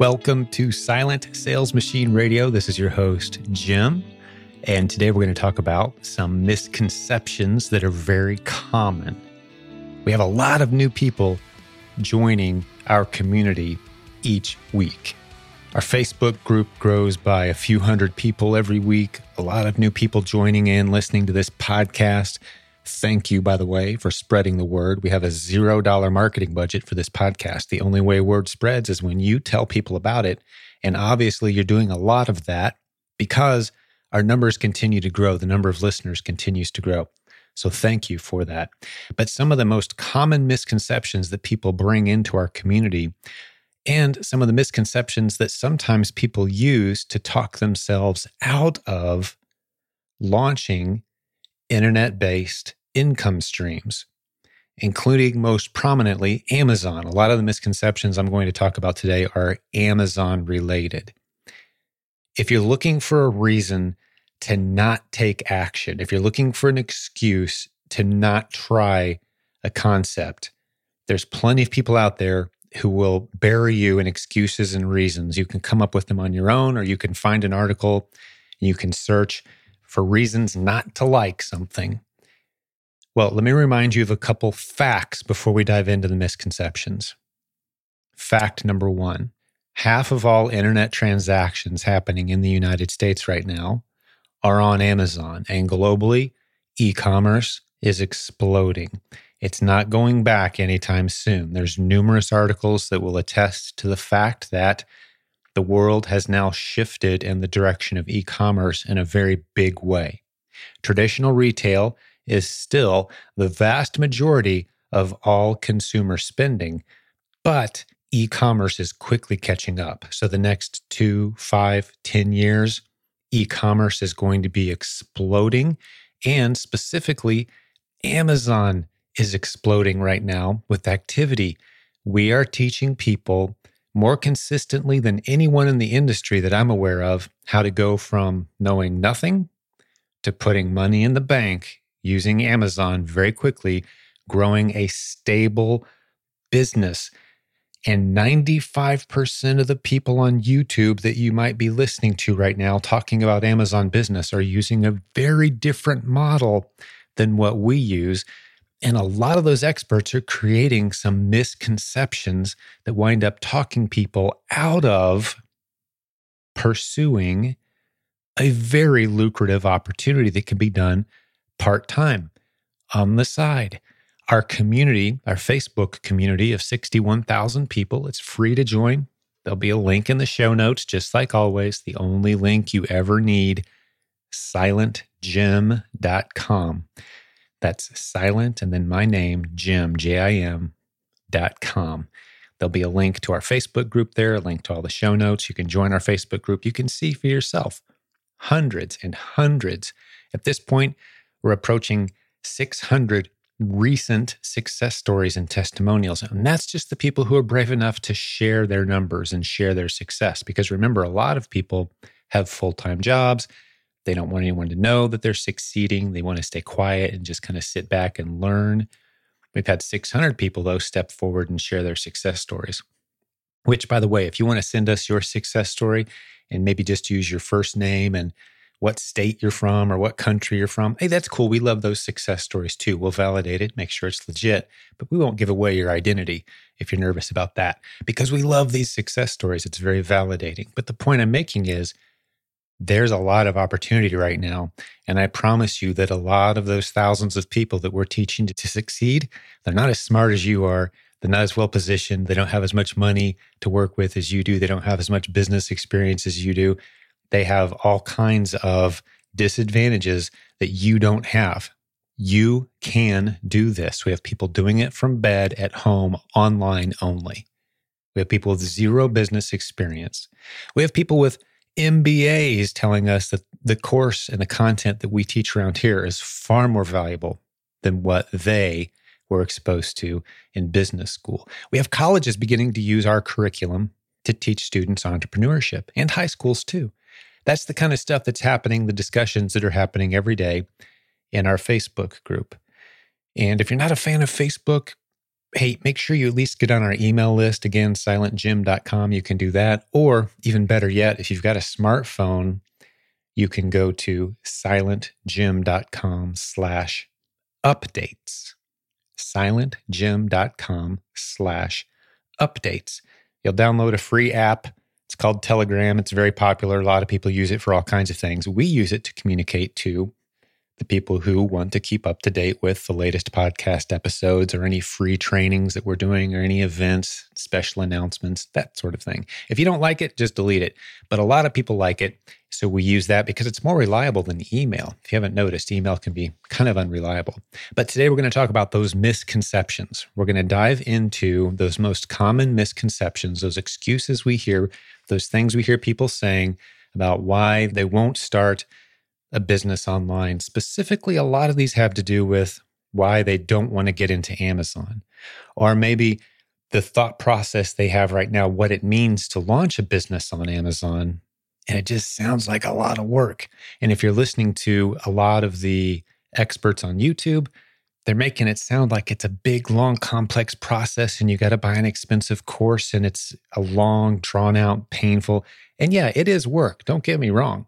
Welcome to Silent Sales Machine Radio. This is your host, Jim. And today we're going to talk about some misconceptions that are very common. We have a lot of new people joining our community each week. Our Facebook group grows by a few hundred people every week, a lot of new people joining in, listening to this podcast. Thank you, by the way, for spreading the word. We have a zero dollar marketing budget for this podcast. The only way word spreads is when you tell people about it. And obviously, you're doing a lot of that because our numbers continue to grow. The number of listeners continues to grow. So thank you for that. But some of the most common misconceptions that people bring into our community and some of the misconceptions that sometimes people use to talk themselves out of launching internet based income streams, including most prominently Amazon. A lot of the misconceptions I'm going to talk about today are Amazon related. If you're looking for a reason to not take action, if you're looking for an excuse to not try a concept, there's plenty of people out there who will bury you in excuses and reasons. You can come up with them on your own, or you can find an article, you can search for reasons not to like something. Well, let me remind you of a couple facts before we dive into the misconceptions. Fact number one half of all internet transactions happening in the United States right now are on Amazon, and globally, e commerce is exploding. It's not going back anytime soon. There's numerous articles that will attest to the fact that the world has now shifted in the direction of e commerce in a very big way. Traditional retail is still the vast majority of all consumer spending, but e commerce is quickly catching up. So, the next two, five, ten years, e commerce is going to be exploding. And specifically, Amazon is exploding right now with activity. We are teaching people more consistently than anyone in the industry that I'm aware of how to go from knowing nothing to putting money in the bank using Amazon very quickly, growing a stable business. And 95% of the people on YouTube that you might be listening to right now talking about Amazon business are using a very different model than what we use. And a lot of those experts are creating some misconceptions that wind up talking people out of pursuing a very lucrative opportunity that can be done part time on the side. Our community, our Facebook community of 61,000 people, it's free to join. There'll be a link in the show notes, just like always. The only link you ever need silentjim.com. That's silent and then my name, Jim, J I M dot com. There'll be a link to our Facebook group there, a link to all the show notes. You can join our Facebook group. You can see for yourself hundreds and hundreds. At this point, we're approaching 600 recent success stories and testimonials. And that's just the people who are brave enough to share their numbers and share their success. Because remember, a lot of people have full time jobs. They don't want anyone to know that they're succeeding. They want to stay quiet and just kind of sit back and learn. We've had 600 people, though, step forward and share their success stories. Which, by the way, if you want to send us your success story and maybe just use your first name and what state you're from or what country you're from, hey, that's cool. We love those success stories too. We'll validate it, make sure it's legit, but we won't give away your identity if you're nervous about that because we love these success stories. It's very validating. But the point I'm making is, there's a lot of opportunity right now. And I promise you that a lot of those thousands of people that we're teaching to, to, succeed, they're not as smart as you are. They're not as well positioned. They don't have as much money to work with as you do. They don't have as much business experience as you do. They have all kinds of disadvantages that you don't have. You can do this. We have people doing it from bed, at home, online only. We have people with zero business experience. We have people with MBAs telling us that the course and the content that we teach around here is far more valuable than what they were exposed to in business school. We have colleges beginning to use our curriculum to teach students entrepreneurship and high schools too. That's the kind of stuff that's happening, the discussions that are happening every day in our Facebook group. And if you're not a fan of Facebook, hey, make sure you at least get on our email list. Again, silentjim.com. You can do that. Or even better yet, if you've got a smartphone, you can go to silentjim.com slash updates. silentjim.com slash updates. You'll download a free app. It's called Telegram. It's very popular. A lot of people use it for all kinds of things. We use it to communicate to the people who want to keep up to date with the latest podcast episodes or any free trainings that we're doing or any events, special announcements, that sort of thing. If you don't like it, just delete it. But a lot of people like it. So we use that because it's more reliable than email. If you haven't noticed, email can be kind of unreliable. But today we're going to talk about those misconceptions. We're going to dive into those most common misconceptions, those excuses we hear, those things we hear people saying about why they won't start a business online. Specifically, a lot of these have to do with why they don't want to get into Amazon, or maybe the thought process they have right now, what it means to launch a business on Amazon. And it just sounds like a lot of work. And if you're listening to a lot of the experts on YouTube, they're making it sound like it's a big, long, complex process and you got to buy an expensive course and it's a long, drawn out, painful. And yeah, it is work. Don't get me wrong.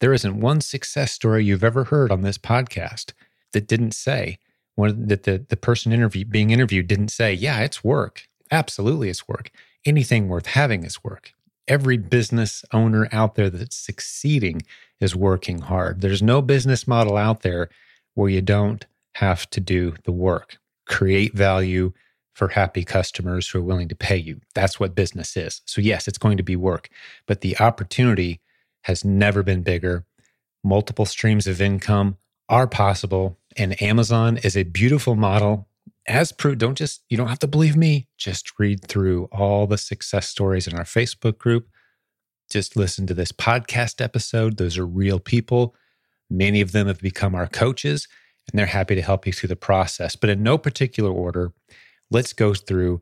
There isn't one success story you've ever heard on this podcast that didn't say, one that the, the person interview, being interviewed didn't say, yeah, it's work. Absolutely, it's work. Anything worth having is work. Every business owner out there that's succeeding is working hard. There's no business model out there where you don't have to do the work, create value for happy customers who are willing to pay you. That's what business is. So, yes, it's going to be work, but the opportunity has never been bigger. Multiple streams of income are possible. And Amazon is a beautiful model. As proved, don't just, you don't have to believe me. Just read through all the success stories in our Facebook group. Just listen to this podcast episode. Those are real people. Many of them have become our coaches and they're happy to help you through the process. But in no particular order, let's go through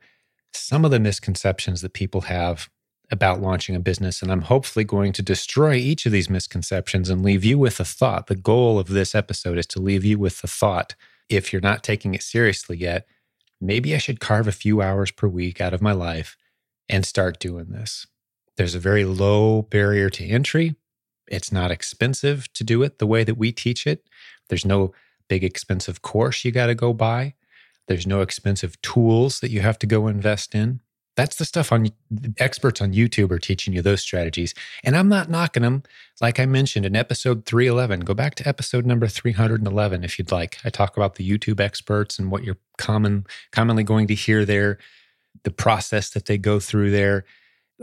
some of the misconceptions that people have about launching a business. And I'm hopefully going to destroy each of these misconceptions and leave you with a thought. The goal of this episode is to leave you with the thought if you're not taking it seriously yet, maybe I should carve a few hours per week out of my life and start doing this. There's a very low barrier to entry. It's not expensive to do it the way that we teach it. There's no big expensive course you got to go buy. There's no expensive tools that you have to go invest in. That's the stuff on experts on YouTube are teaching you those strategies. And I'm not knocking them. Like I mentioned in episode 311, go back to episode number 311 if you'd like. I talk about the YouTube experts and what you're common commonly going to hear there, the process that they go through there.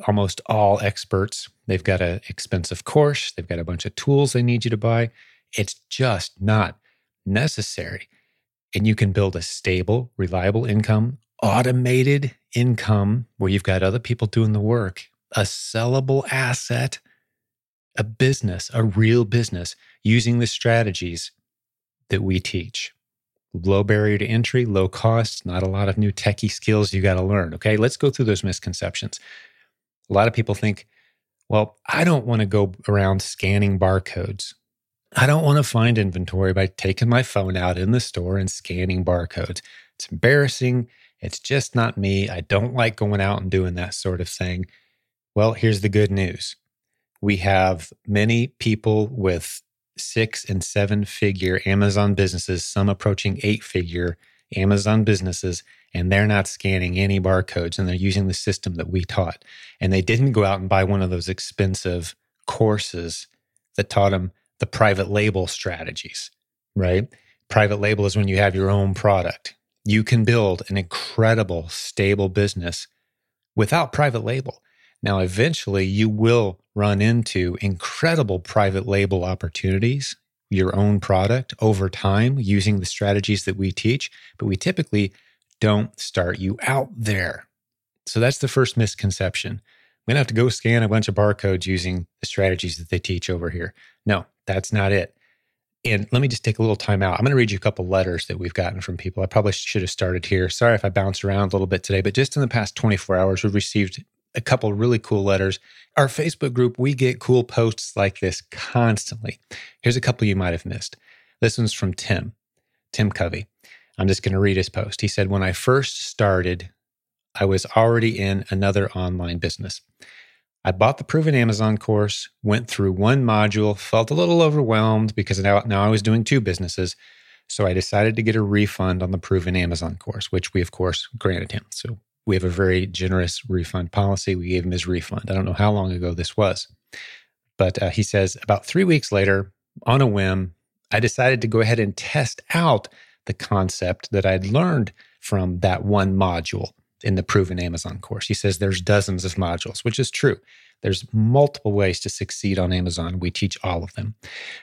Almost all experts, they've got an expensive course, they've got a bunch of tools they need you to buy. It's just not necessary. And you can build a stable, reliable income automated income where you've got other people doing the work, a sellable asset, a business, a real business using the strategies that we teach. Low barrier to entry, low cost, not a lot of new techie skills you got to learn. Okay, let's go through those misconceptions. A lot of people think, well, I don't want to go around scanning barcodes. I don't want to find inventory by taking my phone out in the store and scanning barcodes. It's embarrassing. It's just not me. I don't like going out and doing that sort of thing. Well, here's the good news we have many people with six and seven figure Amazon businesses, some approaching eight figure Amazon businesses, and they're not scanning any barcodes and they're using the system that we taught. And they didn't go out and buy one of those expensive courses that taught them the private label strategies, right? Private label is when you have your own product you can build an incredible, stable business without private label. Now, eventually, you will run into incredible private label opportunities, your own product over time using the strategies that we teach, but we typically don't start you out there. So that's the first misconception. We don't have to go scan a bunch of barcodes using the strategies that they teach over here. No, that's not it. And let me just take a little time out. I'm going to read you a couple letters that we've gotten from people. I probably should have started here. Sorry if I bounced around a little bit today, but just in the past 24 hours, we've received a couple really cool letters. Our Facebook group, we get cool posts like this constantly. Here's a couple you might have missed. This one's from Tim, Tim Covey. I'm just going to read his post. He said, When I first started, I was already in another online business. I bought the Proven Amazon course, went through one module, felt a little overwhelmed because now, now I was doing two businesses. So I decided to get a refund on the Proven Amazon course, which we, of course, granted him. So we have a very generous refund policy. We gave him his refund. I don't know how long ago this was. But uh, he says, about three weeks later, on a whim, I decided to go ahead and test out the concept that I'd learned from that one module in the proven Amazon course. He says there's dozens of modules, which is true. There's multiple ways to succeed on Amazon. We teach all of them.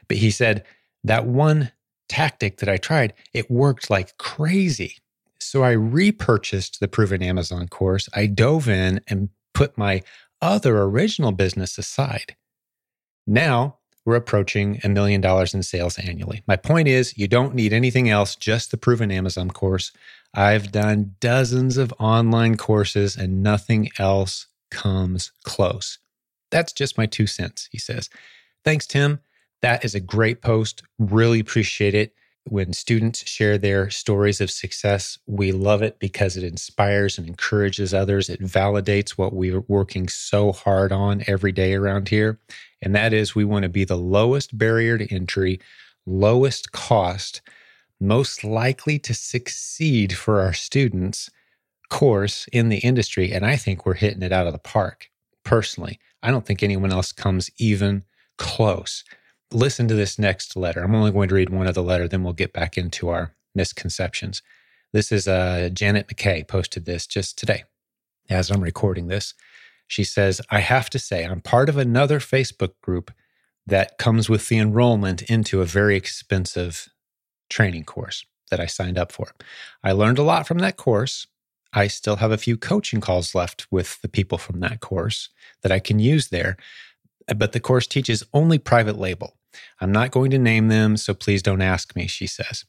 But he said that one tactic that I tried, it worked like crazy. So I repurchased the proven Amazon course. I dove in and put my other original business aside. Now we're approaching a million dollars in sales annually. My point is, you don't need anything else, just the proven Amazon course. I've done dozens of online courses and nothing else comes close. That's just my two cents, he says. Thanks, Tim. That is a great post. Really appreciate it. When students share their stories of success, we love it because it inspires and encourages others. It validates what we're working so hard on every day around here. And that is we want to be the lowest barrier to entry, lowest cost, most likely to succeed for our students course in the industry. And I think we're hitting it out of the park personally. I don't think anyone else comes even close. Listen to this next letter. I'm only going to read one of the letter, then we'll get back into our misconceptions. This is uh, Janet McKay posted this just today as I'm recording this. She says, I have to say, I'm part of another Facebook group that comes with the enrollment into a very expensive training course that I signed up for. I learned a lot from that course. I still have a few coaching calls left with the people from that course that I can use there. Eh, but the course teaches only private label. I'm not going to name them, so please don't ask me, she says.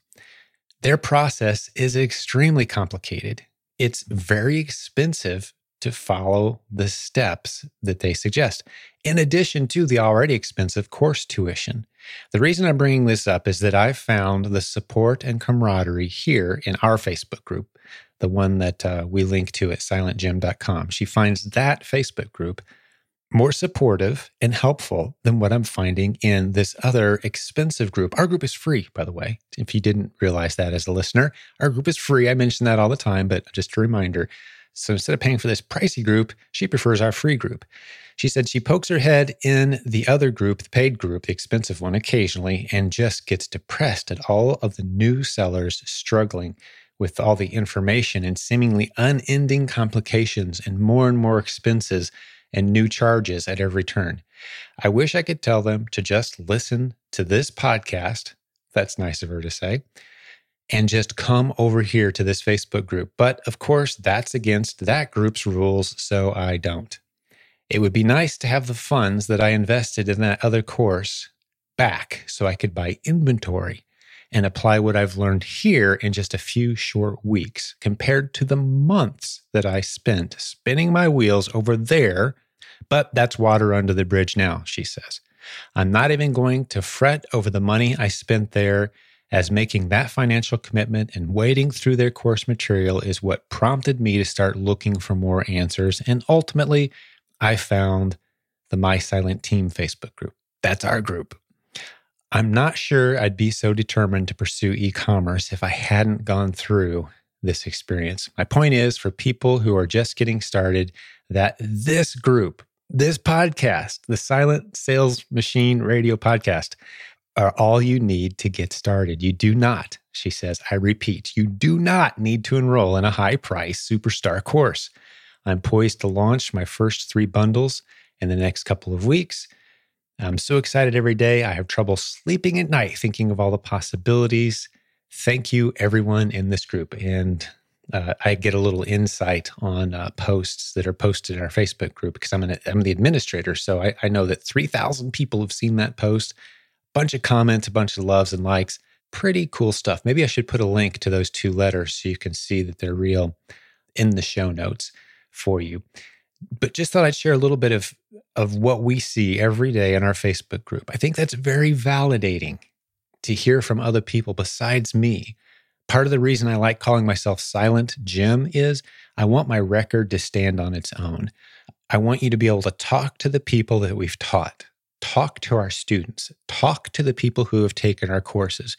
Their process is extremely complicated. It's very expensive to follow the steps that they suggest, in addition to the already expensive course tuition. The reason I'm bringing this up is that I've found the support and camaraderie here in our Facebook group, the one that uh, we link to at silentjim.com. She finds that Facebook group more supportive and helpful than what I'm finding in this other expensive group. Our group is free, by the way. If you didn't realize that as a listener, our group is free. I mention that all the time, but just a reminder so instead of paying for this pricey group, she prefers our free group. She said she pokes her head in the other group, the paid group, the expensive one, occasionally, and just gets depressed at all of the new sellers struggling with all the information and seemingly unending complications and more and more expenses and new charges at every turn. I wish I could tell them to just listen to this podcast. That's nice of her to say and just come over here to this Facebook group. But of course, that's against that group's rules, so I don't. It would be nice to have the funds that I invested in that other course back so I could buy inventory and apply what I've learned here in just a few short weeks compared to the months that I spent spinning my wheels over there. But that's water under the bridge now, she says. I'm not even going to fret over the money I spent there as making that financial commitment and wading through their course material is what prompted me to start looking for more answers. And ultimately, I found the My Silent Team Facebook group. That's our group. I'm not sure I'd be so determined to pursue e commerce if I hadn't gone through this experience. My point is for people who are just getting started, that this group, this podcast, the Silent Sales Machine Radio podcast, are all you need to get started. You do not, she says, I repeat, you do not need to enroll in a high price superstar course. I'm poised to launch my first three bundles in the next couple of weeks. I'm so excited every day. I have trouble sleeping at night thinking of all the possibilities. Thank you, everyone in this group. And uh, I get a little insight on uh, posts that are posted in our Facebook group because I'm, an, I'm the administrator. So I, I know that 3,000 people have seen that post bunch of comments, a bunch of loves and likes. Pretty cool stuff. Maybe I should put a link to those two letters so you can see that they're real in the show notes for you. But just thought I'd share a little bit of, of what we see every day in our Facebook group. I think that's very validating to hear from other people besides me Part of the reason I like calling myself Silent Jim is I want my record to stand on its own. I want you to be able to talk to the people that we've taught, talk to our students, talk to the people who have taken our courses,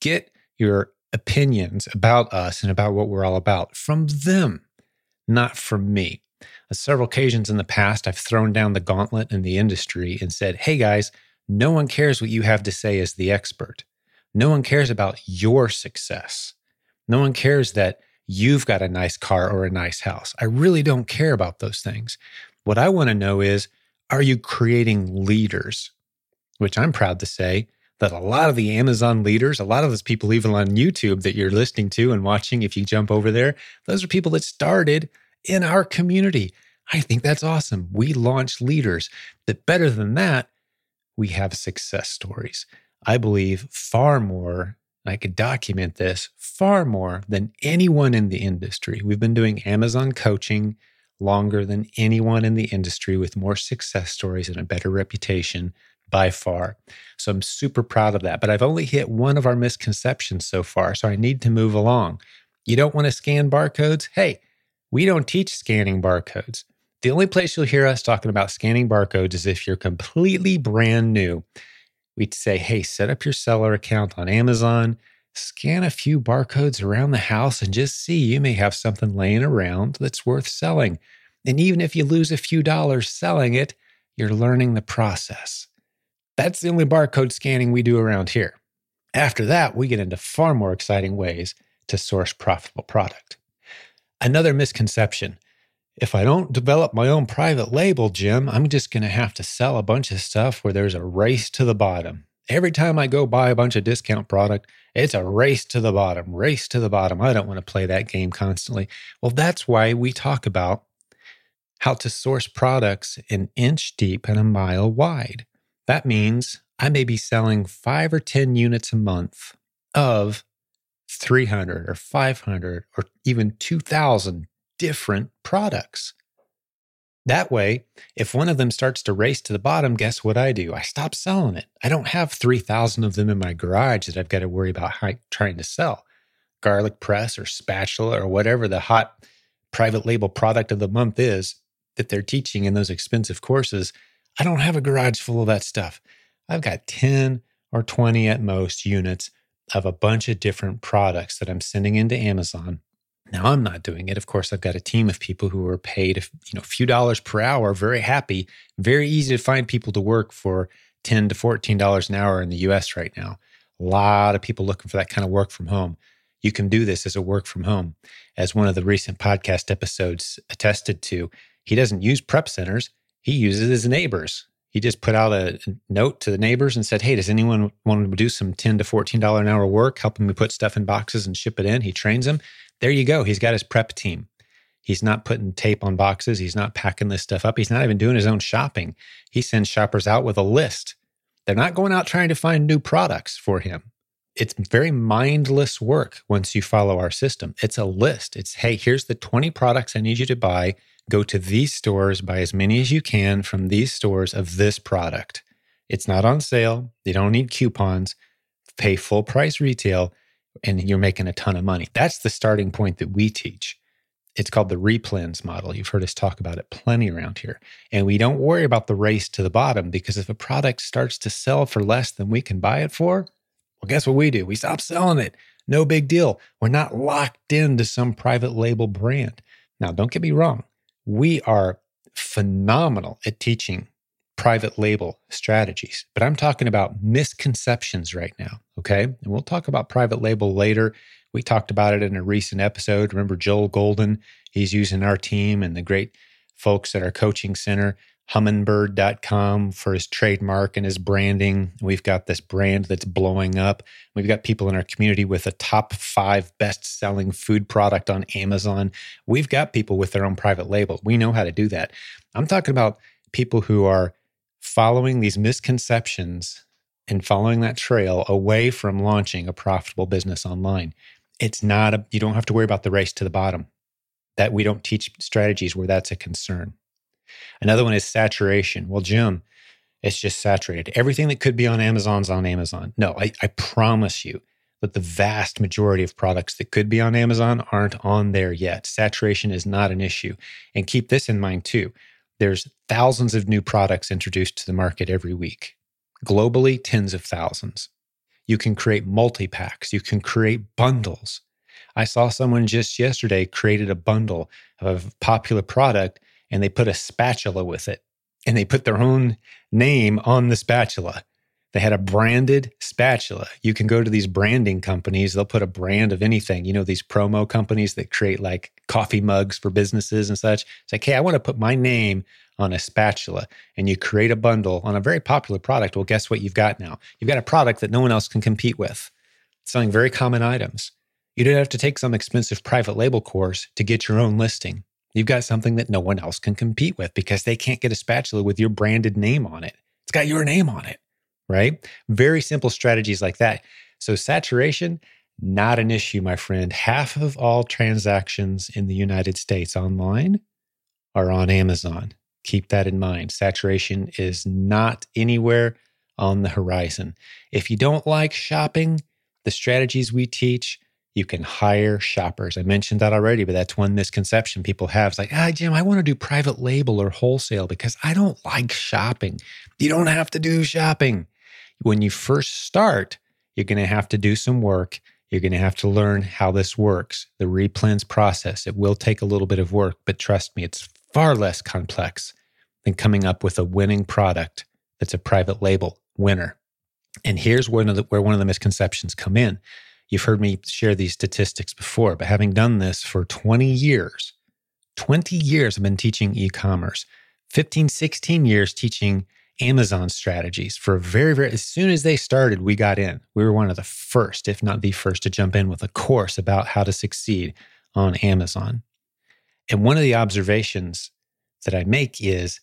get your opinions about us and about what we're all about from them, not from me. On several occasions in the past, I've thrown down the gauntlet in the industry and said, hey guys, no one cares what you have to say as the expert. No one cares about your success. No one cares that you've got a nice car or a nice house. I really don't care about those things. What I want to know is are you creating leaders? Which I'm proud to say that a lot of the Amazon leaders, a lot of those people, even on YouTube that you're listening to and watching, if you jump over there, those are people that started in our community. I think that's awesome. We launch leaders that better than that, we have success stories. I believe far more, I could document this far more than anyone in the industry. We've been doing Amazon coaching longer than anyone in the industry with more success stories and a better reputation by far. So I'm super proud of that. But I've only hit one of our misconceptions so far. So I need to move along. You don't want to scan barcodes? Hey, we don't teach scanning barcodes. The only place you'll hear us talking about scanning barcodes is if you're completely brand new. We'd say, hey, set up your seller account on Amazon, scan a few barcodes around the house, and just see you may have something laying around that's worth selling. And even if you lose a few dollars selling it, you're learning the process. That's the only barcode scanning we do around here. After that, we get into far more exciting ways to source profitable product. Another misconception if I don't develop my own private label, Jim, I'm just going to have to sell a bunch of stuff where there's a race to the bottom. Every time I go buy a bunch of discount product, it's a race to the bottom, race to the bottom. I don't want to play that game constantly. Well, that's why we talk about how to source products an inch deep and a mile wide. That means I may be selling five or 10 units a month of 300 or 500 or even 2,000 different products. That way, if one of them starts to race to the bottom, guess what I do? I stop selling it. I don't have 3,000 of them in my garage that I've got to worry about trying to sell. Garlic press or spatula or whatever the hot private label product of the month is that they're teaching in those expensive courses. I don't have a garage full of that stuff. I've got 10 or 20 at most units of a bunch of different products that I'm sending into Amazon now I'm not doing it. Of course, I've got a team of people who are paid, you know, a few dollars per hour, very happy, very easy to find people to work for 10 to 14 dollars an hour in the US right now. A lot of people looking for that kind of work from home. You can do this as a work from home. As one of the recent podcast episodes attested to, he doesn't use prep centers, he uses his neighbors. He just put out a note to the neighbors and said, Hey, does anyone want to do some 10 to $14 an hour work, helping me put stuff in boxes and ship it in? He trains them there you go. He's got his prep team. He's not putting tape on boxes. He's not packing this stuff up. He's not even doing his own shopping. He sends shoppers out with a list. They're not going out trying to find new products for him. It's very mindless work once you follow our system. It's a list. It's, hey, here's the 20 products I need you to buy. Go to these stores, buy as many as you can from these stores of this product. It's not on sale. You don't need coupons. Pay full price retail and you're making a ton of money. That's the starting point that we teach. It's called the replens model. You've heard us talk about it plenty around here. And we don't worry about the race to the bottom because if a product starts to sell for less than we can buy it for, well, guess what we do? We stop selling it. No big deal. We're not locked into some private label brand. Now, don't get me wrong. We are phenomenal at teaching private label strategies, but I'm talking about misconceptions right now. Okay. And we'll talk about private label later. We talked about it in a recent episode. Remember Joel Golden? He's using our team and the great folks at our coaching center, humminbird.com for his trademark and his branding. We've got this brand that's blowing up. We've got people in our community with a top five best selling food product on Amazon. We've got people with their own private label. We know how to do that. I'm talking about people who are following these misconceptions and following that trail away from launching a profitable business online. It's not a, you don't have to worry about the race to the bottom. That we don't teach strategies where that's a concern. Another one is saturation. Well, Jim, it's just saturated. Everything that could be on Amazon's on Amazon. No, I, I promise you, that the vast majority of products that could be on Amazon aren't on there yet. Saturation is not an issue. And keep this in mind too. There's thousands of new products introduced to the market every week. Globally, tens of thousands. You can create multi packs, you can create bundles. I saw someone just yesterday created a bundle of a popular product and they put a spatula with it and they put their own name on the spatula. They had a branded spatula. You can go to these branding companies, they'll put a brand of anything. You know, these promo companies that create like coffee mugs for businesses and such. It's like, hey, I want to put my name on a spatula. And you create a bundle on a very popular product. Well, guess what you've got now? You've got a product that no one else can compete with, selling very common items. You don't have to take some expensive private label course to get your own listing. You've got something that no one else can compete with because they can't get a spatula with your branded name on it. It's got your name on it right? Very simple strategies like that. So, saturation, not an issue, my friend. Half of all transactions in the United States online are on Amazon. Keep that in mind. Saturation is not anywhere on the horizon. If you don't like shopping, the strategies we teach, you can hire shoppers. I mentioned that already, but that's one misconception people have. It's like, ah, Jim, I want to do private label or wholesale because I don't like shopping. You don't have to do shopping when you first start, you're going to have to do some work. You're going to have to learn how this works, the replens process. It will take a little bit of work, but trust me, it's far less complex than coming up with a winning product that's a private label winner. And here's one of the, where one of the misconceptions come in. You've heard me share these statistics before, but having done this for 20 years, 20 years I've been teaching e-commerce, 15, 16 years teaching Amazon strategies for very, very, as soon as they started, we got in. We were one of the first, if not the first, to jump in with a course about how to succeed on Amazon. And one of the observations that I make is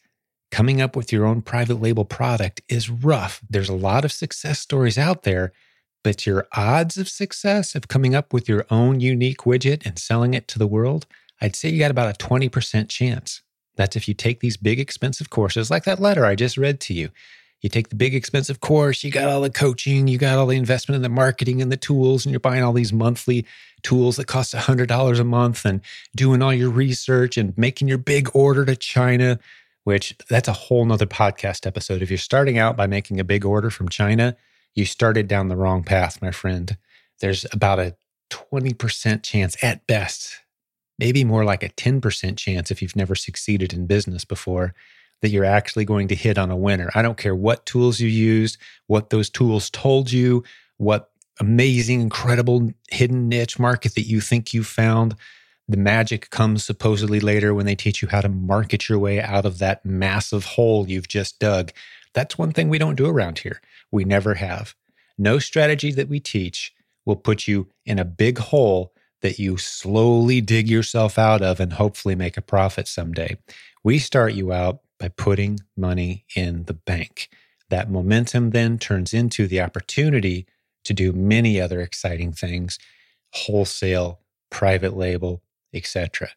coming up with your own private label product is rough. There's a lot of success stories out there, but your odds of success of coming up with your own unique widget and selling it to the world, I'd say you got about a 20% chance. That's if you take these big expensive courses, like that letter I just read to you. You take the big expensive course, you got all the coaching, you got all the investment in the marketing and the tools, and you're buying all these monthly tools that cost $100 a month and doing all your research and making your big order to China, which that's a whole nother podcast episode. If you're starting out by making a big order from China, you started down the wrong path, my friend. There's about a 20% chance at best maybe more like a 10% chance if you've never succeeded in business before that you're actually going to hit on a winner. I don't care what tools you used, what those tools told you, what amazing, incredible hidden niche market that you think you found. The magic comes supposedly later when they teach you how to market your way out of that massive hole you've just dug. That's one thing we don't do around here. We never have. No strategy that we teach will put you in a big hole that you slowly dig yourself out of and hopefully make a profit someday. We start you out by putting money in the bank. That momentum then turns into the opportunity to do many other exciting things wholesale, private label, etc.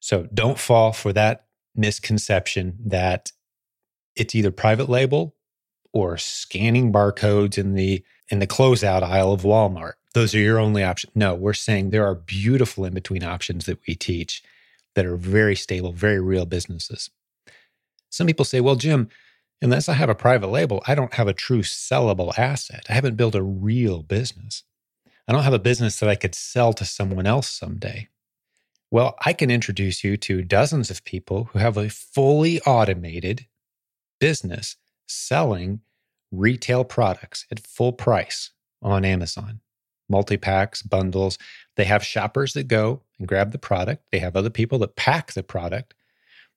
So don't fall for that misconception that it's either private label or scanning barcodes in the in the closeout aisle of Walmart those are your only options. No, we're saying there are beautiful in between options that we teach that are very stable, very real businesses. Some people say, well, Jim, unless I have a private label, I don't have a true sellable asset. I haven't built a real business. I don't have a business that I could sell to someone else someday. Well, I can introduce you to dozens of people who have a fully automated business selling retail products at full price on Amazon multi packs, bundles. They have shoppers that go and grab the product. They have other people that pack the product.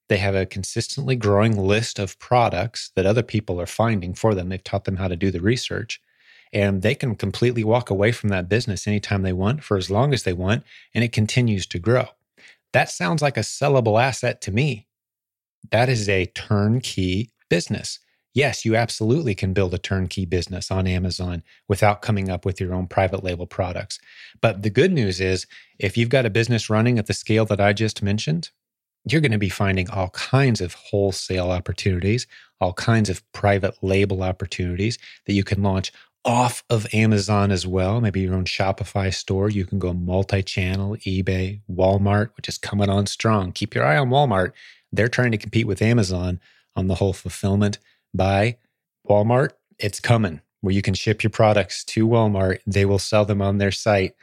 They have a consistently growing list of products that other people are finding for them. They've taught them how to do the research. And they can completely walk away from that business anytime they want for as long as they want, and it continues to grow. That sounds like a sellable asset to me. That is a turnkey business yes, you absolutely can build a turnkey business on Amazon without coming up with your own private label products. But the good news is, if you've got a business running at the scale that I just mentioned, you're going to be finding all kinds of wholesale opportunities, all kinds of private label opportunities that you can launch off of Amazon as well, maybe your own Shopify store. You can go multi channel, eBay, Walmart, which is coming on strong. Keep your eye on Walmart. They're trying to compete with Amazon on the whole fulfillment by Walmart. It's coming where you can ship your products to Walmart. They will sell them on their site.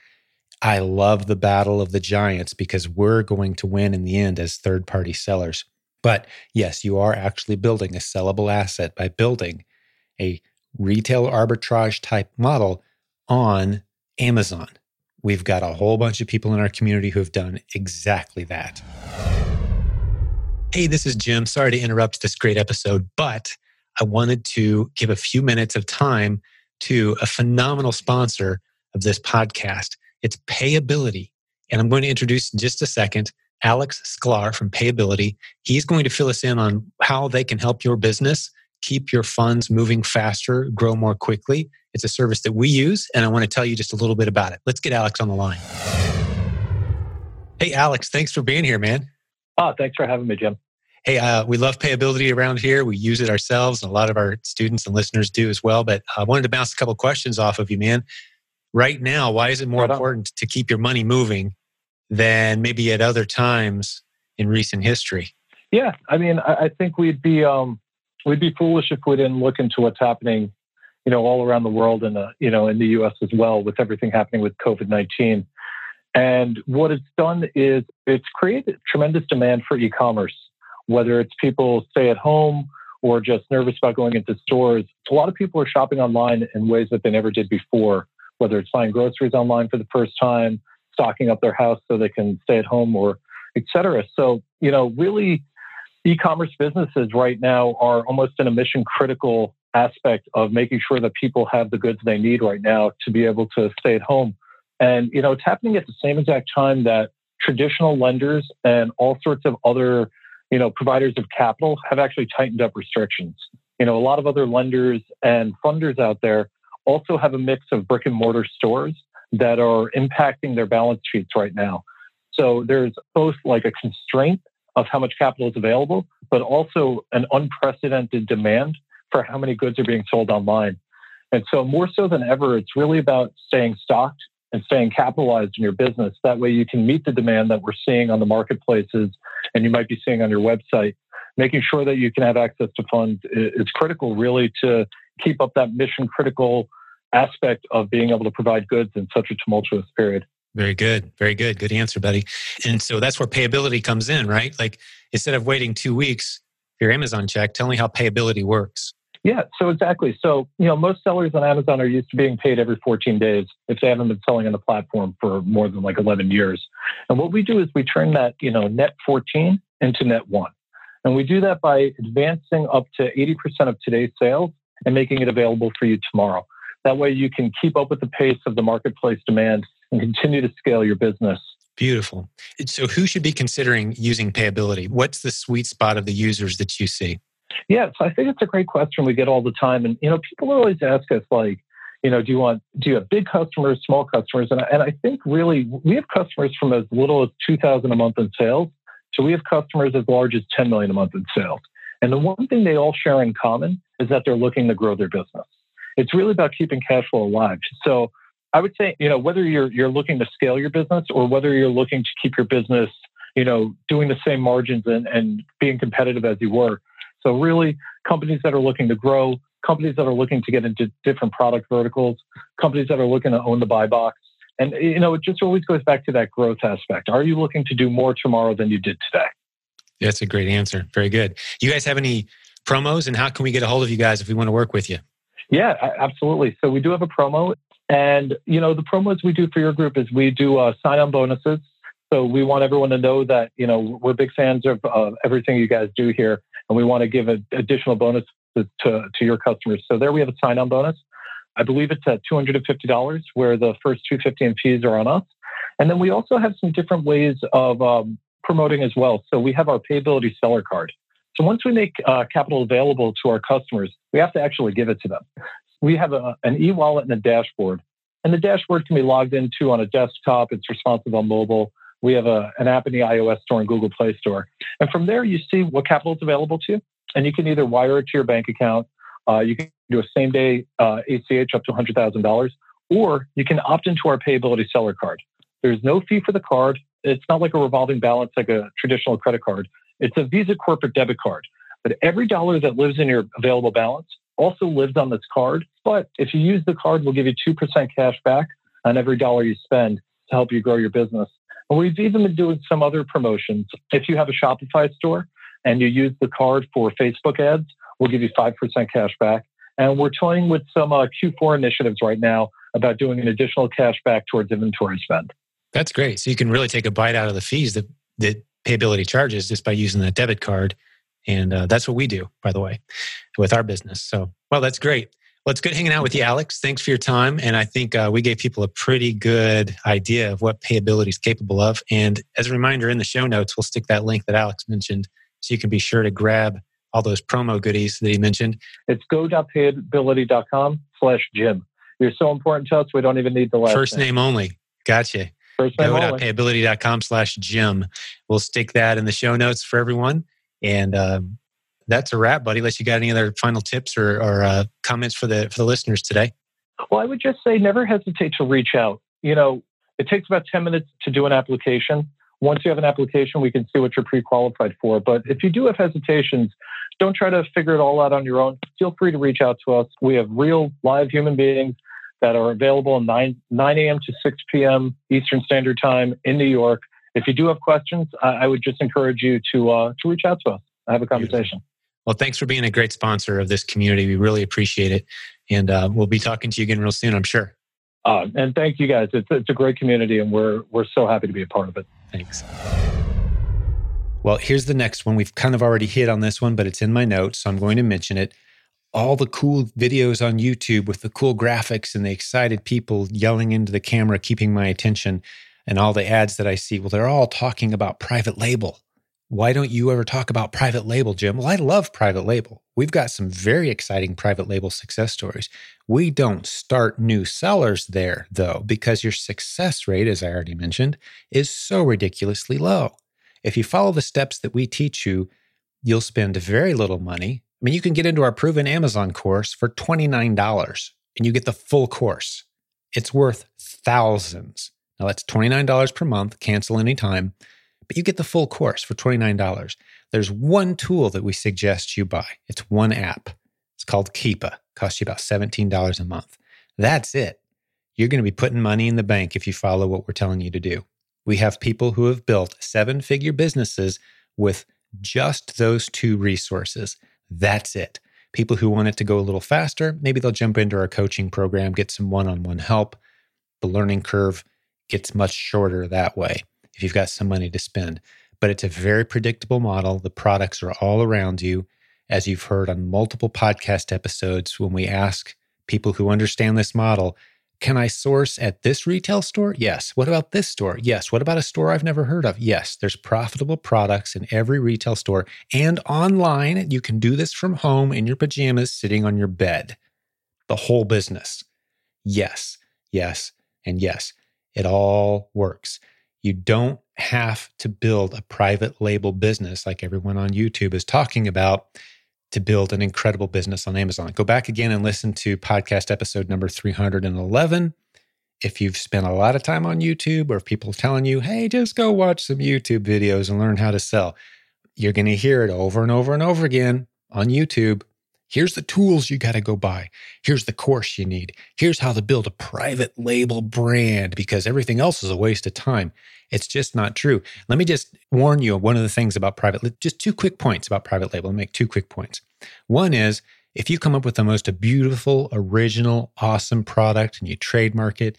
I love the battle of the giants because we're going to win in the end as third party sellers. But yes, you are actually building a sellable asset by building a retail arbitrage type model on Amazon. We've got a whole bunch of people in our community who have done exactly that. Hey, this is Jim. Sorry to interrupt this great episode, but I wanted to give a few minutes of time to a phenomenal sponsor of this podcast. It's Payability. And I'm going to introduce in just a second Alex Sklar from Payability. He's going to fill us in on how they can help your business keep your funds moving faster, grow more quickly. It's a service that we use, and I want to tell you just a little bit about it. Let's get Alex on the line. Hey, Alex, thanks for being here, man. Oh, thanks for having me, Jim. Hey, uh, we love payability around here. We use it ourselves, and a lot of our students and listeners do as well. But I wanted to bounce a couple questions off of you, man. Right now, why is it more right important to keep your money moving than maybe at other times in recent history? Yeah, I mean, I, I think we'd be um, we'd be foolish if we didn't look into what's happening, you know, all around the world and uh, you know in the U.S. as well with everything happening with COVID nineteen. And what it's done is it's created tremendous demand for e-commerce whether it's people stay at home or just nervous about going into stores. A lot of people are shopping online in ways that they never did before, whether it's buying groceries online for the first time, stocking up their house so they can stay at home or etc. So, you know, really e-commerce businesses right now are almost in a mission critical aspect of making sure that people have the goods they need right now to be able to stay at home. And, you know, it's happening at the same exact time that traditional lenders and all sorts of other you know, providers of capital have actually tightened up restrictions. You know, a lot of other lenders and funders out there also have a mix of brick and mortar stores that are impacting their balance sheets right now. So there's both like a constraint of how much capital is available, but also an unprecedented demand for how many goods are being sold online. And so, more so than ever, it's really about staying stocked and staying capitalized in your business. That way, you can meet the demand that we're seeing on the marketplaces and you might be seeing on your website. Making sure that you can have access to funds is critical, really, to keep up that mission critical aspect of being able to provide goods in such a tumultuous period. Very good. Very good. Good answer, buddy. And so that's where payability comes in, right? Like instead of waiting two weeks for your Amazon check, tell me how payability works. Yeah, so exactly. So, you know, most sellers on Amazon are used to being paid every 14 days if they haven't been selling on the platform for more than like 11 years. And what we do is we turn that, you know, net 14 into net one. And we do that by advancing up to 80% of today's sales and making it available for you tomorrow. That way you can keep up with the pace of the marketplace demand and continue to scale your business. Beautiful. So, who should be considering using payability? What's the sweet spot of the users that you see? Yeah, so I think it's a great question we get all the time. And, you know, people always ask us, like, you know, do you want, do you have big customers, small customers? And I, and I think really we have customers from as little as 2000 a month in sales. So we have customers as large as 10 million a month in sales. And the one thing they all share in common is that they're looking to grow their business. It's really about keeping cash flow alive. So I would say, you know, whether you're you're looking to scale your business or whether you're looking to keep your business, you know, doing the same margins and, and being competitive as you were, so really, companies that are looking to grow, companies that are looking to get into different product verticals, companies that are looking to own the buy box. And you know, it just always goes back to that growth aspect. Are you looking to do more tomorrow than you did today? That's a great answer. Very good. You guys have any promos and how can we get a hold of you guys if we want to work with you? Yeah, absolutely. So we do have a promo and you know, the promos we do for your group is we do uh, sign-on bonuses. So we want everyone to know that you know we're big fans of uh, everything you guys do here, and we want to give an additional bonus to, to, to your customers. So there we have a sign-on bonus. I believe it's at $250, where the first 250 in fees are on us. And then we also have some different ways of um, promoting as well. So we have our payability seller card. So once we make uh, capital available to our customers, we have to actually give it to them. We have a, an e-wallet and a dashboard. And the dashboard can be logged into on a desktop. It's responsive on mobile. We have a, an app in the iOS store and Google Play Store. And from there, you see what capital is available to you. And you can either wire it to your bank account Uh, you can do a same day uh, ACH up to $100,000, or you can opt into our payability seller card. There's no fee for the card. It's not like a revolving balance like a traditional credit card. It's a Visa corporate debit card. But every dollar that lives in your available balance also lives on this card. But if you use the card, we'll give you 2% cash back on every dollar you spend to help you grow your business. And we've even been doing some other promotions. If you have a Shopify store and you use the card for Facebook ads, we'll give you 5% cash back. And we're toying with some uh, Q4 initiatives right now about doing an additional cash back towards inventory spend. That's great. So you can really take a bite out of the fees that, that payability charges just by using that debit card. And uh, that's what we do, by the way, with our business. So, well, that's great. Well, it's good hanging out with you, Alex. Thanks for your time. And I think uh, we gave people a pretty good idea of what payability is capable of. And as a reminder, in the show notes, we'll stick that link that Alex mentioned so you can be sure to grab all those promo goodies that he mentioned. It's go.payability.com slash Jim. You're so important to us, we don't even need the last First name, name only. Gotcha. First name. Go.payability.com slash Jim. We'll stick that in the show notes for everyone. And um, that's a wrap, buddy. Unless you got any other final tips or, or uh, comments for the for the listeners today. Well, I would just say never hesitate to reach out. You know, it takes about 10 minutes to do an application. Once you have an application, we can see what you're pre qualified for. But if you do have hesitations, don't try to figure it all out on your own. Feel free to reach out to us. We have real live human beings that are available 9, 9 a.m. to 6 p.m. Eastern Standard Time in New York. If you do have questions, I, I would just encourage you to, uh, to reach out to us. Have a conversation. Well, thanks for being a great sponsor of this community. We really appreciate it. And uh, we'll be talking to you again real soon, I'm sure. Uh, and thank you guys. It's, it's a great community, and we're, we're so happy to be a part of it. Thanks. Well, here's the next one. We've kind of already hit on this one, but it's in my notes, so I'm going to mention it. All the cool videos on YouTube with the cool graphics and the excited people yelling into the camera, keeping my attention, and all the ads that I see, well, they're all talking about private label. Why don't you ever talk about private label, Jim? Well, I love private label. We've got some very exciting private label success stories. We don't start new sellers there, though, because your success rate, as I already mentioned, is so ridiculously low. If you follow the steps that we teach you, you'll spend very little money. I mean, you can get into our proven Amazon course for $29 and you get the full course. It's worth thousands. Now, that's $29 per month, cancel anytime but you get the full course for $29. There's one tool that we suggest you buy. It's one app. It's called Keepa. Costs you about $17 a month. That's it. You're going to be putting money in the bank if you follow what we're telling you to do. We have people who have built seven figure businesses with just those two resources. That's it. People who want it to go a little faster, maybe they'll jump into our coaching program, get some one on one help. The learning curve gets much shorter that way if you've got some money to spend. But it's a very predictable model. The products are all around you. As you've heard on multiple podcast episodes, when we ask people who understand this model, can I source at this retail store? Yes. What about this store? Yes. What about a store I've never heard of? Yes. There's profitable products in every retail store and online. You can do this from home in your pajamas, sitting on your bed. The whole business. Yes, yes, and yes. It all works. You don't have to build a private label business like everyone on YouTube is talking about to build an incredible business on Amazon. Go back again and listen to podcast episode number 311. If you've spent a lot of time on YouTube or if people are telling you, hey, just go watch some YouTube videos and learn how to sell, you're going to hear it over and over and over again on YouTube. Here's the tools you got to go buy. Here's the course you need. Here's how to build a private label brand because everything else is a waste of time. It's just not true. Let me just warn you one of the things about private, just two quick points about private label. I'll make two quick points. One is if you come up with the most beautiful, original, awesome product and you trademark it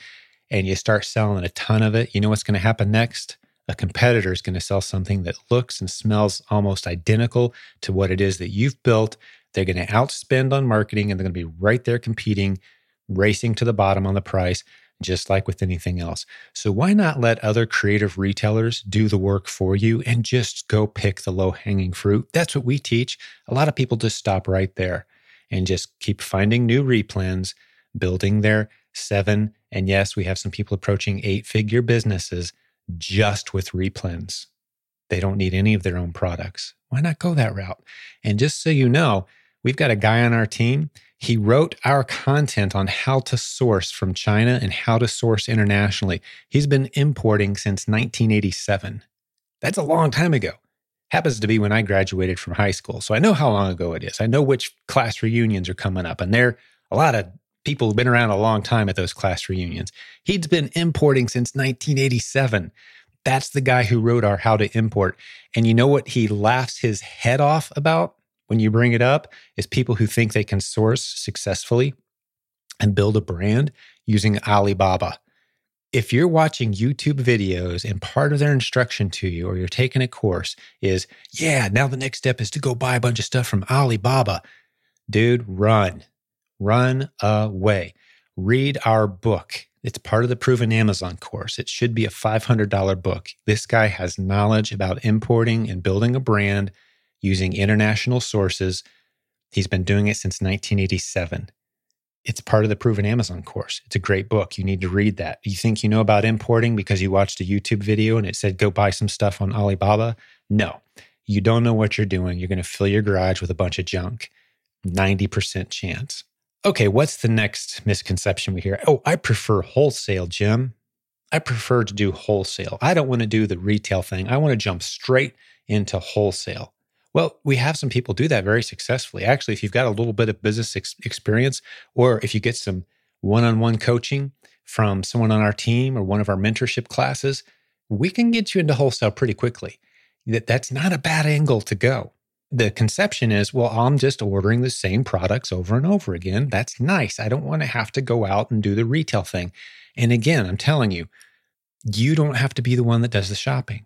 and you start selling a ton of it, you know what's going to happen next? A competitor is going to sell something that looks and smells almost identical to what it is that you've built. They're going to outspend on marketing and they're going to be right there competing, racing to the bottom on the price just like with anything else. So why not let other creative retailers do the work for you and just go pick the low hanging fruit? That's what we teach. A lot of people just stop right there and just keep finding new replens, building their seven. And yes, we have some people approaching eight figure businesses just with replens. They don't need any of their own products. Why not go that route? And just so you know, We've got a guy on our team. He wrote our content on how to source from China and how to source internationally. He's been importing since 1987. That's a long time ago. Happens to be when I graduated from high school. So I know how long ago it is. I know which class reunions are coming up, and there are a lot of people who've been around a long time at those class reunions. He's been importing since 1987. That's the guy who wrote our How to Import. And you know what he laughs his head off about when you bring it up is people who think they can source successfully and build a brand using Alibaba. If you're watching YouTube videos and part of their instruction to you, or you're taking a course, is yeah, now the next step is to go buy a bunch of stuff from Alibaba. Dude, run, run away. Read our book. It's part of the Proven Amazon course. It should be a $500 book. This guy has knowledge about importing and building a brand using international sources. He's been doing it since 1987. It's part of the Proven Amazon course. It's a great book. You need to read that. You think you know about importing because you watched a YouTube video and it said go buy some stuff on Alibaba? No, you don't know what you're doing. You're going to fill your garage with a bunch of junk. 90% chance. Okay, what's the next misconception we hear? Oh, I prefer wholesale, Jim. I prefer to do wholesale. I don't want to do the retail thing. I want to jump straight into wholesale. Well, we have some people do that very successfully. Actually, if you've got a little bit of business ex- experience, or if you get some one on one coaching from someone on our team or one of our mentorship classes, we can get you into wholesale pretty quickly. That, that's not a bad angle to go the conception is, well, I'm just ordering the same products over and over again. That's nice. I don't want to have to go out and do the retail thing. And again, I'm telling you, you don't have to be the one that does the shopping.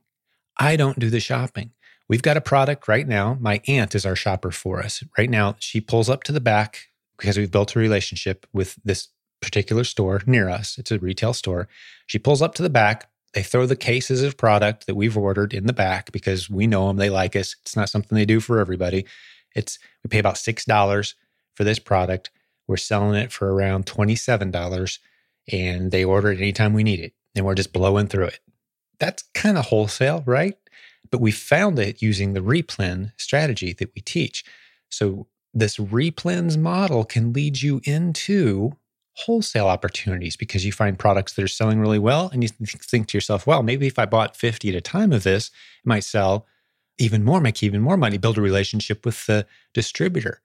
I don't do the shopping. We've got a product right now. My aunt is our shopper for us. Right now, she pulls up to the back because we've built a relationship with this particular store near us. It's a retail store. She pulls up to the back, they throw the cases of product that we've ordered in the back because we know them, they like us. It's not something they do for everybody. It's we pay about six dollars for this product. We're selling it for around twenty-seven dollars, and they order it anytime we need it, and we're just blowing through it. That's kind of wholesale, right? But we found it using the replen strategy that we teach. So this replens model can lead you into wholesale opportunities because you find products that are selling really well and you think to yourself, well, maybe if I bought 50 at a time of this, it might sell even more, make even more money, build a relationship with the distributor,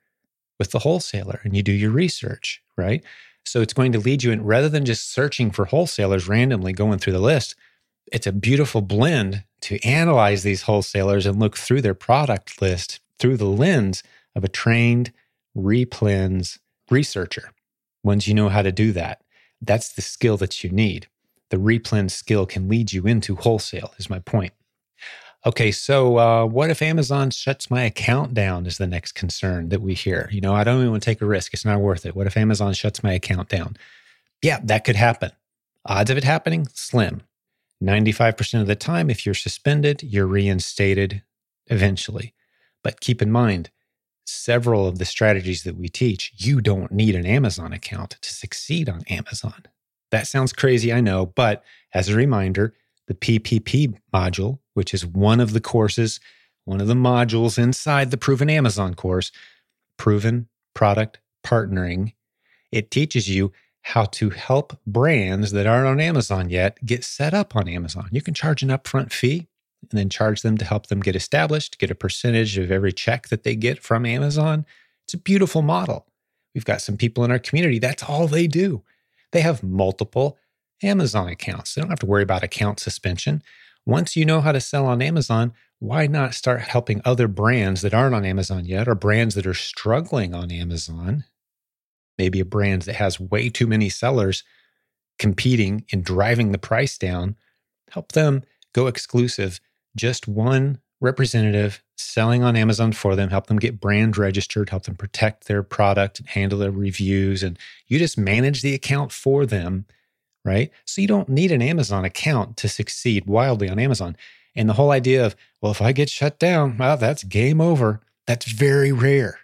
with the wholesaler, and you do your research, right? So it's going to lead you in rather than just searching for wholesalers randomly going through the list, it's a beautiful blend to analyze these wholesalers and look through their product list through the lens of a trained replens researcher once you know how to do that, that's the skill that you need. The replen skill can lead you into wholesale, is my point. Okay, so uh, what if Amazon shuts my account down? Is the next concern that we hear. You know, I don't even want to take a risk. It's not worth it. What if Amazon shuts my account down? Yeah, that could happen. Odds of it happening, slim. 95% of the time, if you're suspended, you're reinstated eventually. But keep in mind, several of the strategies that we teach, you don't need an Amazon account to succeed on Amazon. That sounds crazy, I know, but as a reminder, the PPP module, which is one of the courses, one of the modules inside the Proven Amazon course, Proven Product Partnering, it teaches you how to help brands that aren't on Amazon yet get set up on Amazon. You can charge an upfront fee and then charge them to help them get established, get a percentage of every check that they get from Amazon. It's a beautiful model. We've got some people in our community, that's all they do. They have multiple Amazon accounts. They don't have to worry about account suspension. Once you know how to sell on Amazon, why not start helping other brands that aren't on Amazon yet or brands that are struggling on Amazon? Maybe a brand that has way too many sellers competing and driving the price down. Help them go exclusive just one representative selling on Amazon for them, help them get brand registered, help them protect their product, handle their reviews, and you just manage the account for them, right? So you don't need an Amazon account to succeed wildly on Amazon. And the whole idea of, well, if I get shut down, well, that's game over. That's very rare.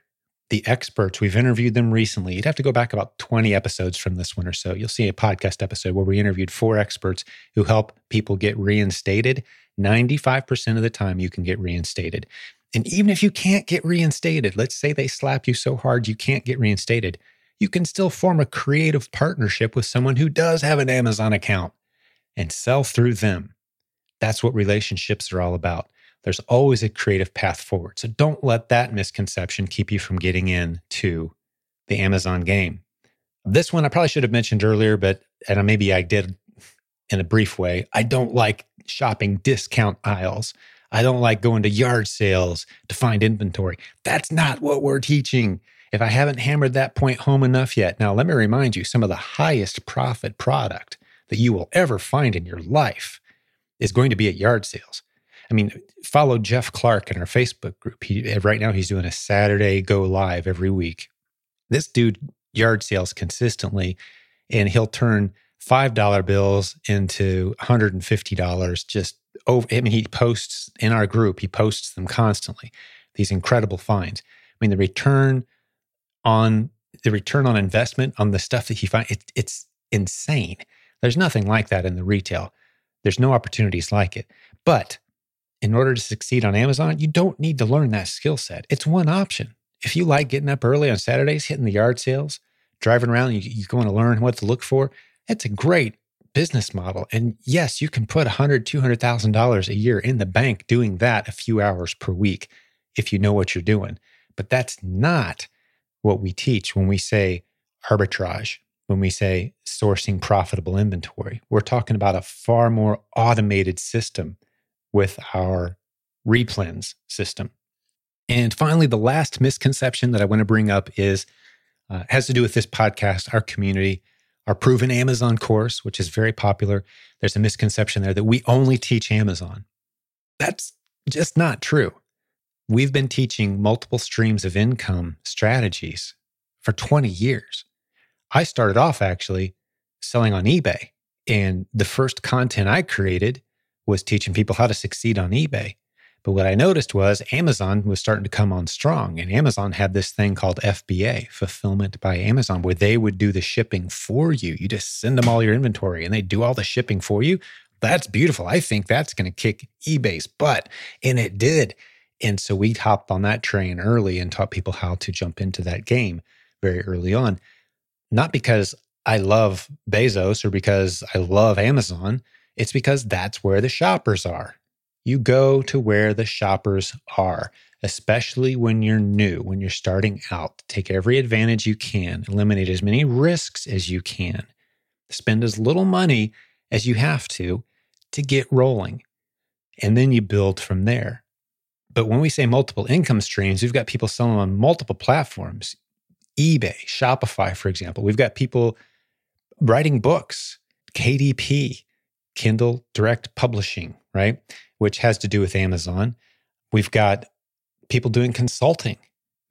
The experts, we've interviewed them recently. You'd have to go back about 20 episodes from this one or so. You'll see a podcast episode where we interviewed four experts who help people get reinstated 95% of the time you can get reinstated. And even if you can't get reinstated, let's say they slap you so hard you can't get reinstated, you can still form a creative partnership with someone who does have an Amazon account and sell through them. That's what relationships are all about. There's always a creative path forward. So don't let that misconception keep you from getting in to the Amazon game. This one I probably should have mentioned earlier, but and maybe I did in a brief way. I don't like shopping discount aisles. I don't like going to yard sales to find inventory. That's not what we're teaching. If I haven't hammered that point home enough yet, now let me remind you some of the highest profit product that you will ever find in your life is going to be at yard sales. I mean, follow Jeff Clark in our Facebook group. He, right now, he's doing a Saturday go live every week. This dude yard sales consistently, and he'll turn $5 bills into $150 just over. I mean, he posts in our group, he posts them constantly, these incredible finds. I mean, the return on the return on investment on the stuff that he finds, it, it's insane. There's nothing like that in the retail. There's no opportunities like it. But in order to succeed on Amazon, you don't need to learn that skill set. It's one option. If you like getting up early on Saturdays, hitting the yard sales, driving around, you, you want to learn what to look for, it's a great business model. And yes, you can put $100,000, $200,000 a year in the bank doing that a few hours per week if you know what you're doing. But that's not what we teach when we say arbitrage, when we say sourcing profitable inventory. We're talking about a far more automated system with our replens system. And finally, the last misconception that I want to bring up is uh, has to do with this podcast, our community, our proven Amazon course, which is very popular. There's a misconception there that we only teach Amazon. That's just not true. We've been teaching multiple streams of income strategies for 20 years. I started off actually selling on eBay, and the first content I created was teaching people how to succeed on eBay. But what I noticed was Amazon was starting to come on strong, and Amazon had this thing called FBA, Fulfillment by Amazon, where they would do the shipping for you. You just send them all your inventory and they do all the shipping for you. That's beautiful. I think that's going to kick eBay's butt. And it did. And so we hopped on that train early and taught people how to jump into that game very early on. Not because I love Bezos or because I love Amazon, it's because that's where the shoppers are. You go to where the shoppers are, especially when you're new, when you're starting out. Take every advantage you can, eliminate as many risks as you can, spend as little money as you have to to get rolling. And then you build from there. But when we say multiple income streams, we've got people selling on multiple platforms eBay, Shopify, for example. We've got people writing books, KDP, Kindle Direct Publishing, right? Which has to do with Amazon. We've got people doing consulting.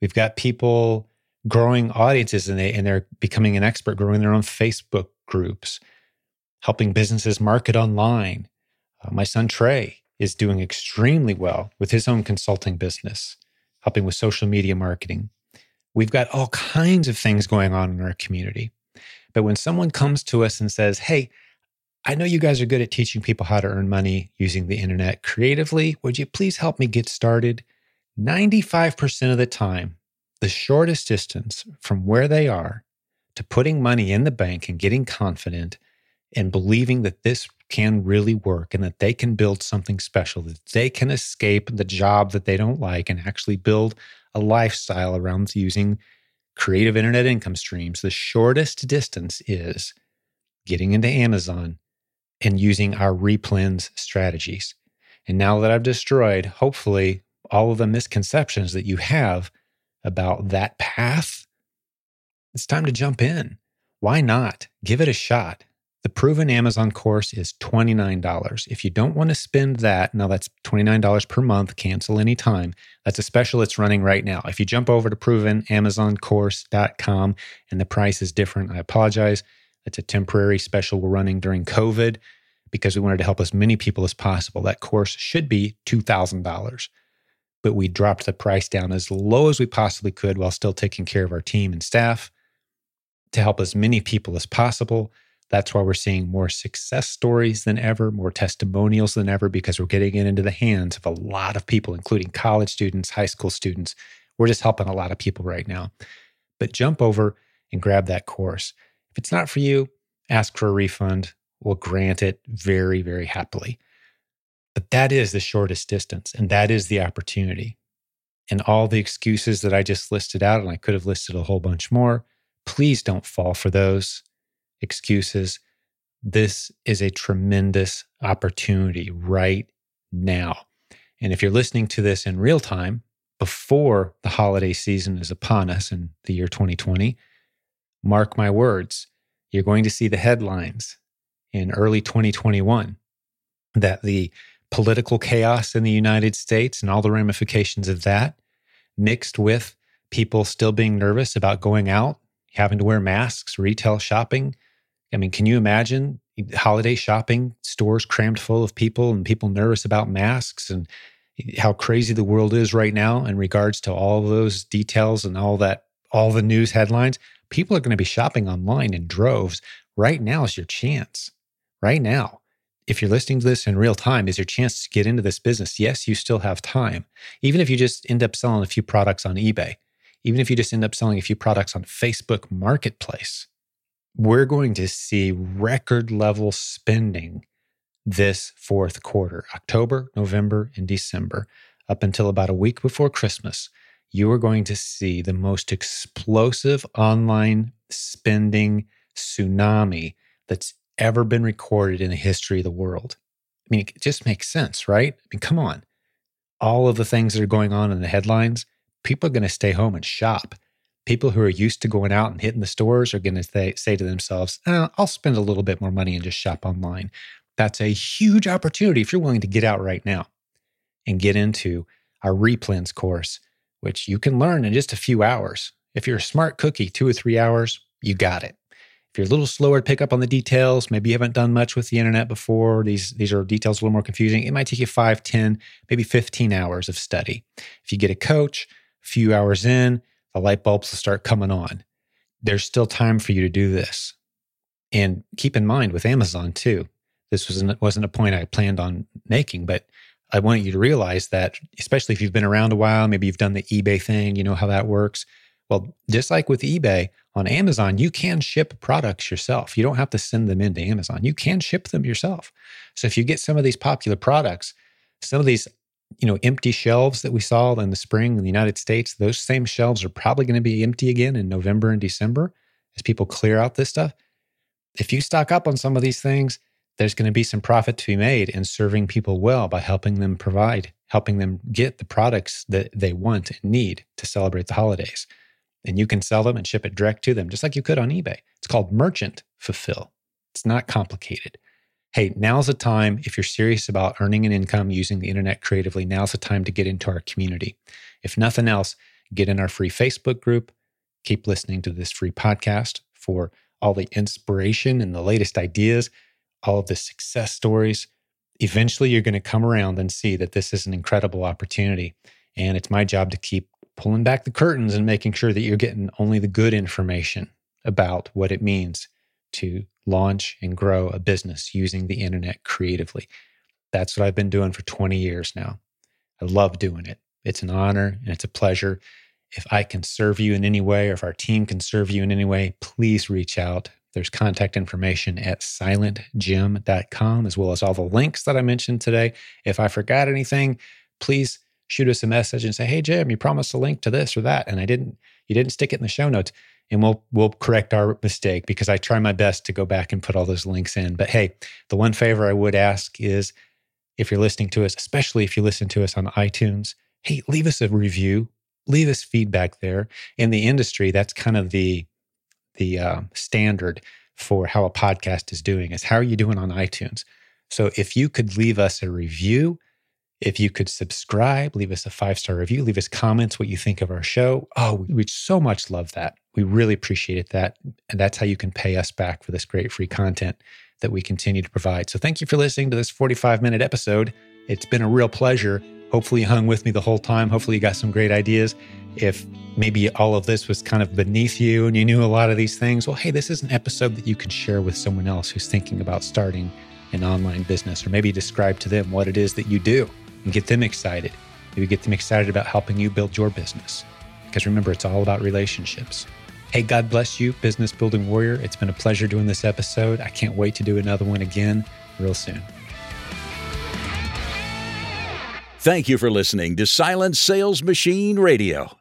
We've got people growing audiences and they and they're becoming an expert, growing their own Facebook groups, helping businesses market online. Uh, my son Trey is doing extremely well with his own consulting business, helping with social media marketing. We've got all kinds of things going on in our community. But when someone comes to us and says, Hey, I know you guys are good at teaching people how to earn money using the internet creatively. Would you please help me get started? 95% of the time, the shortest distance from where they are to putting money in the bank and getting confident and believing that this can really work and that they can build something special, that they can escape the job that they don't like and actually build a lifestyle around using creative internet income streams. The shortest distance is getting into Amazon and using our replens strategies. And now that I've destroyed, hopefully, all of the misconceptions that you have about that path, it's time to jump in. Why not? Give it a shot. The proven Amazon course is $29. If you don't want to spend that, now that's $29 per month, cancel anytime. That's a special it's running right now. If you jump over to provenamazoncourse.com and the price is different, I apologize. It's a temporary special we're running during COVID because we wanted to help as many people as possible. That course should be $2,000, but we dropped the price down as low as we possibly could while still taking care of our team and staff to help as many people as possible. That's why we're seeing more success stories than ever, more testimonials than ever, because we're getting it into the hands of a lot of people, including college students, high school students. We're just helping a lot of people right now. But jump over and grab that course. If it's not for you, ask for a refund. We'll grant it very, very happily. But that is the shortest distance, and that is the opportunity. And all the excuses that I just listed out, and I could have listed a whole bunch more, please don't fall for those excuses. This is a tremendous opportunity right now. And if you're listening to this in real time, before the holiday season is upon us in the year 2020, mark my words, you're going to see the headlines in early 2021 that the political chaos in the United States and all the ramifications of that, mixed with people still being nervous about going out, having to wear masks, retail shopping, I mean, can you imagine holiday shopping, stores crammed full of people and people nervous about masks and how crazy the world is right now in regards to all those details and all that, all the news headlines? People are going to be shopping online in droves. Right now is your chance. Right now. If you're listening to this in real time, is your chance to get into this business. Yes, you still have time. Even if you just end up selling a few products on eBay, even if you just end up selling a few products on Facebook Marketplace, we're going to see record level spending this fourth quarter, October, November, and December, up until about a week before Christmas. You are going to see the most explosive online spending tsunami that's ever been recorded in the history of the world. I mean, it just makes sense, right? I mean, come on. All of the things that are going on in the headlines, people are going to stay home and shop people who are used to going out and hitting the stores are going to say, say to themselves, eh, I'll spend a little bit more money and just shop online. That's a huge opportunity if you're willing to get out right now and get into our replens course, which you can learn in just a few hours. If you're a smart cookie, two or three hours, you got it. If you're a little slower to pick up on the details, maybe you haven't done much with the internet before, these, these are details a little more confusing, it might take you five, 10, maybe 15 hours of study. If you get a coach, a few hours in, the light bulbs will start coming on. There's still time for you to do this. And keep in mind with Amazon too, this wasn't, wasn't a point I planned on making, but I want you to realize that, especially if you've been around a while, maybe you've done the eBay thing, you know how that works. Well, just like with eBay, on Amazon, you can ship products yourself. You don't have to send them into Amazon. You can ship them yourself. So if you get some of these popular products, some of these you know, empty shelves that we saw in the spring in the United States, those same shelves are probably going to be empty again in November and December as people clear out this stuff. If you stock up on some of these things, there's going to be some profit to be made in serving people well by helping them provide, helping them get the products that they want and need to celebrate the holidays. And you can sell them and ship it direct to them, just like you could on eBay. It's called merchant fulfill. It's not complicated hey, now's the time. If you're serious about earning an income using the internet creatively, now's the time to get into our community. If nothing else, get in our free Facebook group. Keep listening to this free podcast for all the inspiration and the latest ideas, all of the success stories. Eventually, you're going to come around and see that this is an incredible opportunity. And it's my job to keep pulling back the curtains and making sure that you're getting only the good information about what it means to launch and grow a business using the internet creatively. That's what I've been doing for 20 years now. I love doing it. It's an honor and it's a pleasure. If I can serve you in any way or if our team can serve you in any way, please reach out. There's contact information at silentjim.com as well as all the links that I mentioned today. If I forgot anything, please shoot us a message and say, "Hey Jim, you promised a link to this or that and I didn't you didn't stick it in the show notes." and we'll we'll correct our mistake because I try my best to go back and put all those links in. But hey, the one favor I would ask is if you're listening to us, especially if you listen to us on iTunes, hey, leave us a review, leave us feedback there. In the industry, that's kind of the the uh, standard for how a podcast is doing is how are you doing on iTunes? So if you could leave us a review, if you could subscribe, leave us a five star review, leave us comments what you think of our show. Oh, we'd so much love that. We really appreciate it that. And that's how you can pay us back for this great free content that we continue to provide. So thank you for listening to this 45 minute episode. It's been a real pleasure. Hopefully, you hung with me the whole time. Hopefully, you got some great ideas. If maybe all of this was kind of beneath you and you knew a lot of these things, well, hey, this is an episode that you can share with someone else who's thinking about starting an online business, or maybe describe to them what it is that you do and get them excited. Maybe get them excited about helping you build your business. Because remember, it's all about relationships. Hey, God bless you, business building warrior. It's been a pleasure doing this episode. I can't wait to do another one again real soon. Thank you for listening to Silent Sales Machine Radio.